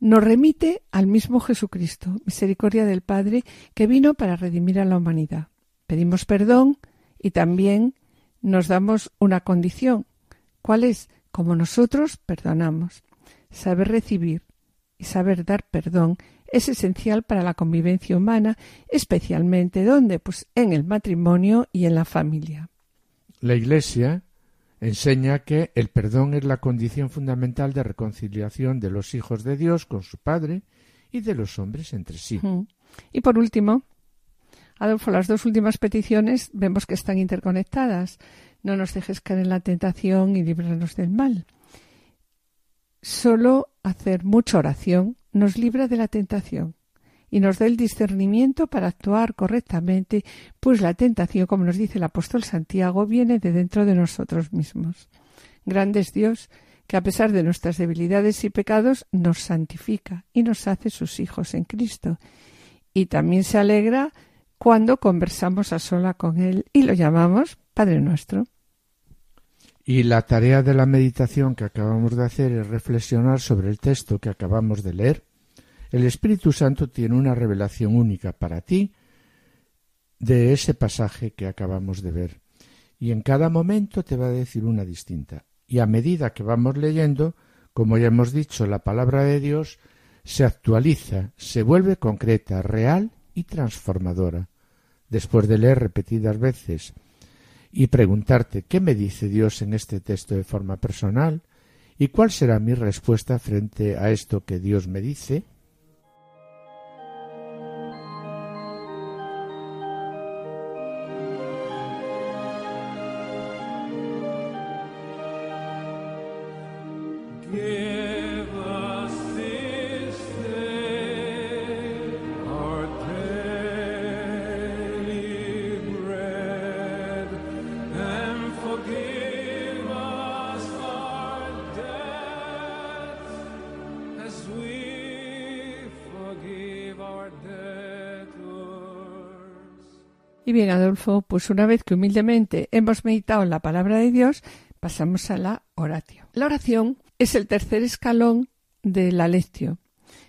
nos remite al mismo Jesucristo, misericordia del Padre, que vino para redimir a la humanidad. Pedimos perdón y también nos damos una condición. ¿Cuál es? Como nosotros perdonamos. Saber recibir y saber dar perdón es esencial para la convivencia humana, especialmente donde, pues en el matrimonio y en la familia. La Iglesia enseña que el perdón es la condición fundamental de reconciliación de los hijos de Dios con su Padre y de los hombres entre sí. Y por último, Adolfo, las dos últimas peticiones vemos que están interconectadas. No nos dejes caer en la tentación y líbranos del mal. Solo hacer mucha oración nos libra de la tentación y nos da el discernimiento para actuar correctamente, pues la tentación, como nos dice el apóstol Santiago, viene de dentro de nosotros mismos. Grande es Dios, que a pesar de nuestras debilidades y pecados, nos santifica y nos hace sus hijos en Cristo. Y también se alegra cuando conversamos a sola con Él y lo llamamos Padre nuestro. Y la tarea de la meditación que acabamos de hacer es reflexionar sobre el texto que acabamos de leer. El Espíritu Santo tiene una revelación única para ti de ese pasaje que acabamos de ver. Y en cada momento te va a decir una distinta. Y a medida que vamos leyendo, como ya hemos dicho, la palabra de Dios se actualiza, se vuelve concreta, real y transformadora. Después de leer repetidas veces y preguntarte qué me dice Dios en este texto de forma personal y cuál será mi respuesta frente a esto que Dios me dice. Pues una vez que humildemente hemos meditado la palabra de Dios, pasamos a la oración. La oración es el tercer escalón de la lectio.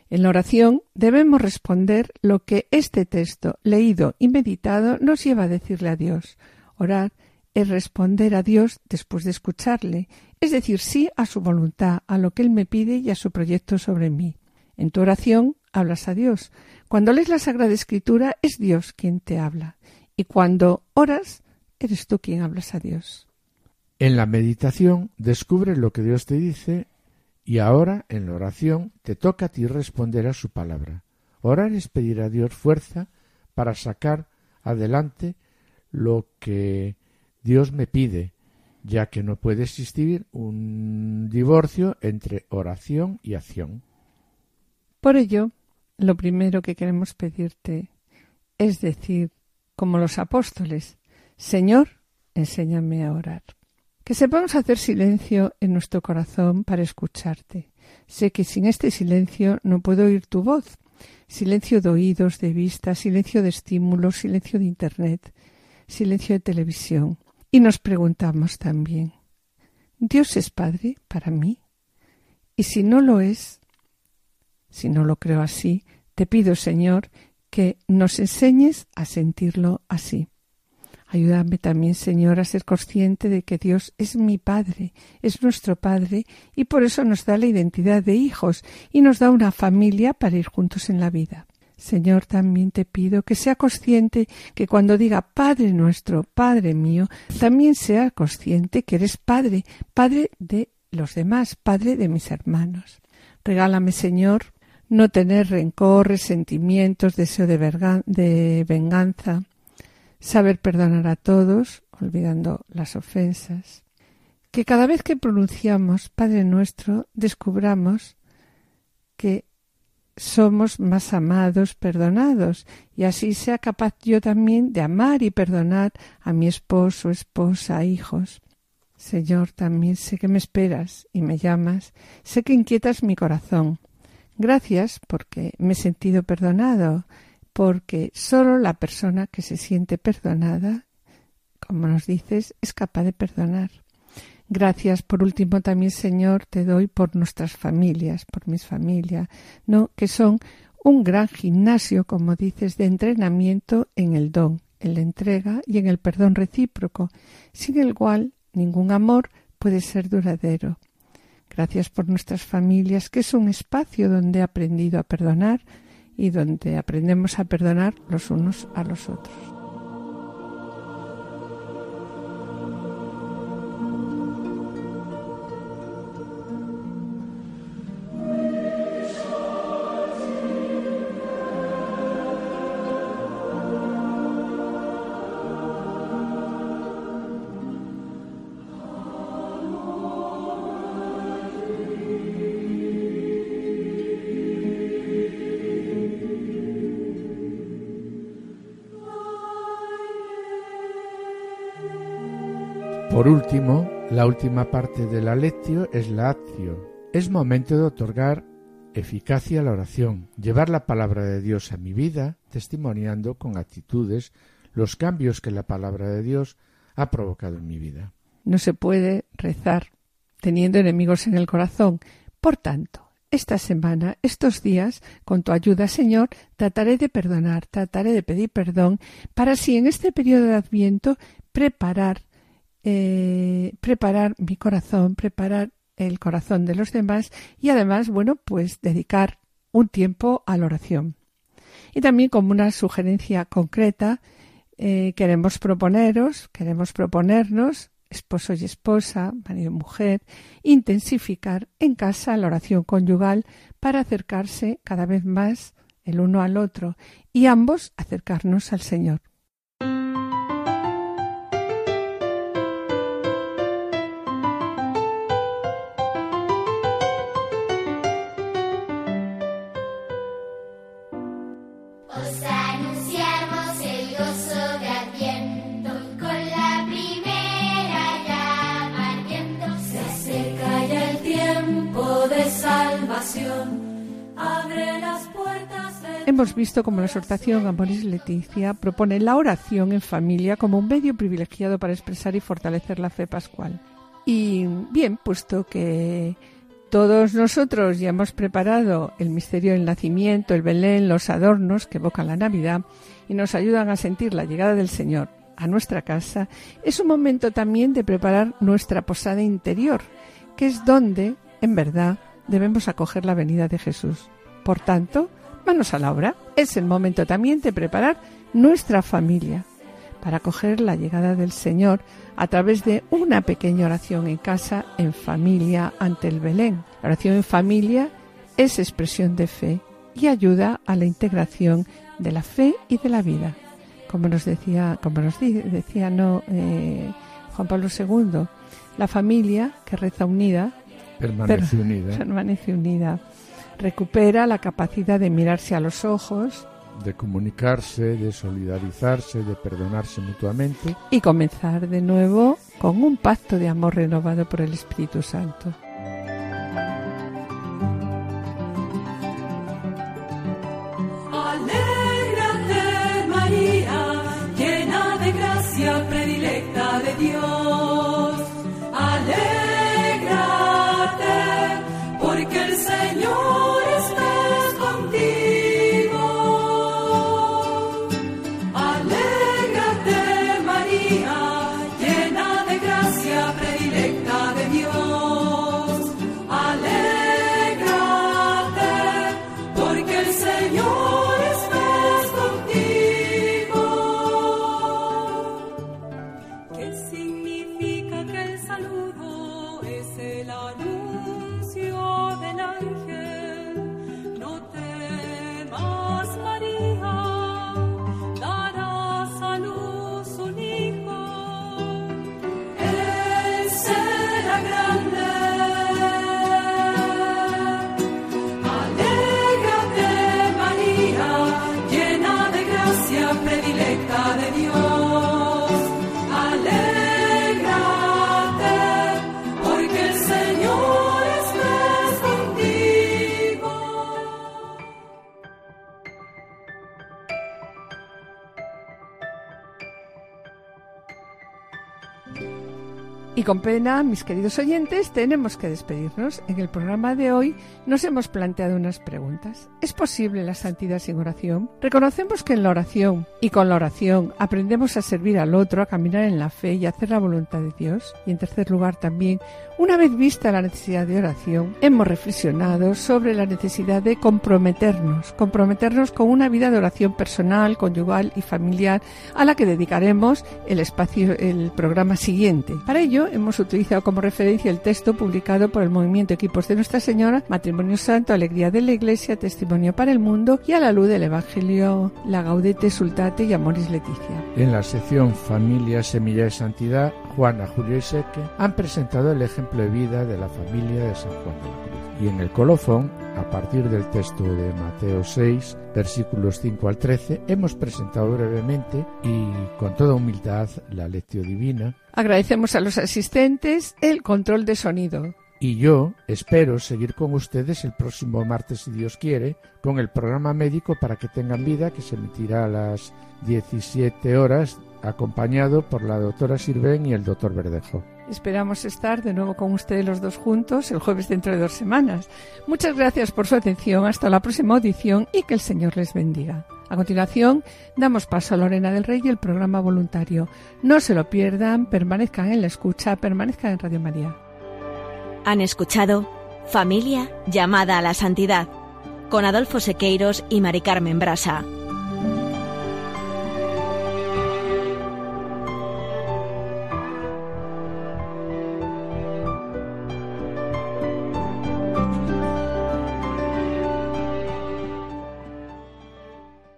En la oración debemos responder lo que este texto leído y meditado nos lleva a decirle a Dios. Orar es responder a Dios después de escucharle, es decir, sí a su voluntad, a lo que Él me pide y a su proyecto sobre mí. En tu oración hablas a Dios. Cuando lees la Sagrada Escritura es Dios quien te habla. Y cuando oras, eres tú quien hablas a Dios. En la meditación descubres lo que Dios te dice y ahora en la oración te toca a ti responder a su palabra. Orar es pedir a Dios fuerza para sacar adelante lo que Dios me pide, ya que no puede existir un divorcio entre oración y acción. Por ello, lo primero que queremos pedirte es decir como los apóstoles, Señor, enséñame a orar. Que sepamos hacer silencio en nuestro corazón para escucharte. Sé que sin este silencio no puedo oír tu voz. Silencio de oídos, de vista, silencio de estímulos, silencio de Internet, silencio de televisión. Y nos preguntamos también, ¿Dios es Padre para mí? Y si no lo es, si no lo creo así, te pido, Señor, que nos enseñes a sentirlo así. Ayúdame también, Señor, a ser consciente de que Dios es mi Padre, es nuestro Padre, y por eso nos da la identidad de hijos y nos da una familia para ir juntos en la vida. Señor, también te pido que sea consciente que cuando diga Padre nuestro, Padre mío, también sea consciente que eres Padre, Padre de los demás, Padre de mis hermanos. Regálame, Señor, no tener rencor, resentimientos, deseo de, venganza, saber perdonar a todos, olvidando las ofensas. Que cada vez que pronunciamos Padre nuestro, descubramos que somos más amados, perdonados, y así sea capaz yo también de amar y perdonar a mi esposo, esposa, hijos. Señor, también sé que me esperas y me llamas, sé que inquietas mi corazón, Gracias porque me he sentido perdonado, porque solo la persona que se siente perdonada, como nos dices, es capaz de perdonar. Gracias por último también, Señor, te doy por nuestras familias, por mis familias, no que son un gran gimnasio, como dices, de entrenamiento en el don, en la entrega y en el perdón recíproco, sin el cual ningún amor puede ser duradero. Gracias por nuestras familias, que es un espacio donde he aprendido a perdonar y donde aprendemos a perdonar los unos a los otros. La última parte de la lectio es la acción. Es momento de otorgar eficacia a la oración, llevar la palabra de Dios a mi vida, testimoniando con actitudes los cambios que la palabra de Dios ha provocado en mi vida. No se puede rezar teniendo enemigos en el corazón. Por tanto, esta semana, estos días, con tu ayuda, Señor, trataré de perdonar, trataré de pedir perdón, para así en este periodo de Adviento preparar eh, preparar mi corazón, preparar el corazón de los demás y además, bueno, pues dedicar un tiempo a la oración. Y también como una sugerencia concreta, eh, queremos proponeros, queremos proponernos, esposo y esposa, marido y mujer, intensificar en casa la oración conyugal para acercarse cada vez más el uno al otro y ambos acercarnos al Señor. Hemos visto cómo la exhortación Amoris Leticia propone la oración en familia como un medio privilegiado para expresar y fortalecer la fe pascual. Y bien, puesto que todos nosotros ya hemos preparado el misterio del nacimiento, el Belén, los adornos que evocan la Navidad y nos ayudan a sentir la llegada del Señor a nuestra casa, es un momento también de preparar nuestra posada interior, que es donde, en verdad, debemos acoger la venida de Jesús. Por tanto, manos a la obra. Es el momento también de preparar nuestra familia para acoger la llegada del Señor a través de una pequeña oración en casa, en familia, ante el Belén. La oración en familia es expresión de fe y ayuda a la integración de la fe y de la vida. Como nos decía, como nos decía no, eh, Juan Pablo II, la familia que reza unida permanece unida. Permanece unida. Recupera la capacidad de mirarse a los ojos, de comunicarse, de solidarizarse, de perdonarse mutuamente. Y comenzar de nuevo con un pacto de amor renovado por el Espíritu Santo. Con pena, mis queridos oyentes, tenemos que despedirnos. En el programa de hoy nos hemos planteado unas preguntas. ¿Es posible la santidad sin oración? Reconocemos que en la oración y con la oración aprendemos a servir al otro, a caminar en la fe y a hacer la voluntad de Dios. Y en tercer lugar también, una vez vista la necesidad de oración, hemos reflexionado sobre la necesidad de comprometernos, comprometernos con una vida de oración personal, conyugal y familiar a la que dedicaremos el espacio, el programa siguiente. Para ello, hemos utilizado como referencia el texto publicado por el Movimiento Equipos de Nuestra Señora, Matrimonio Santo, Alegría de la Iglesia, Testimonio para el Mundo y a la luz del Evangelio, la Gaudete Sultate y Amoris Leticia. En la sección Familia, Semilla de Santidad, Juana, Julio y Seque han presentado el ejemplo de vida de la familia de San Juan de la Cruz. Y en el colofón, a partir del texto de Mateo 6, versículos 5 al 13, hemos presentado brevemente y con toda humildad la lectio divina. Agradecemos a los asistentes el control de sonido. Y yo espero seguir con ustedes el próximo martes, si Dios quiere, con el programa médico para que tengan vida que se emitirá a las 17 horas, acompañado por la doctora Sirven y el doctor Verdejo. Esperamos estar de nuevo con ustedes los dos juntos el jueves dentro de dos semanas. Muchas gracias por su atención. Hasta la próxima audición y que el Señor les bendiga. A continuación, damos paso a Lorena del Rey y el programa voluntario. No se lo pierdan, permanezcan en la escucha, permanezcan en Radio María. Han escuchado Familia llamada a la santidad con Adolfo Sequeiros y Mari Carmen Brasa.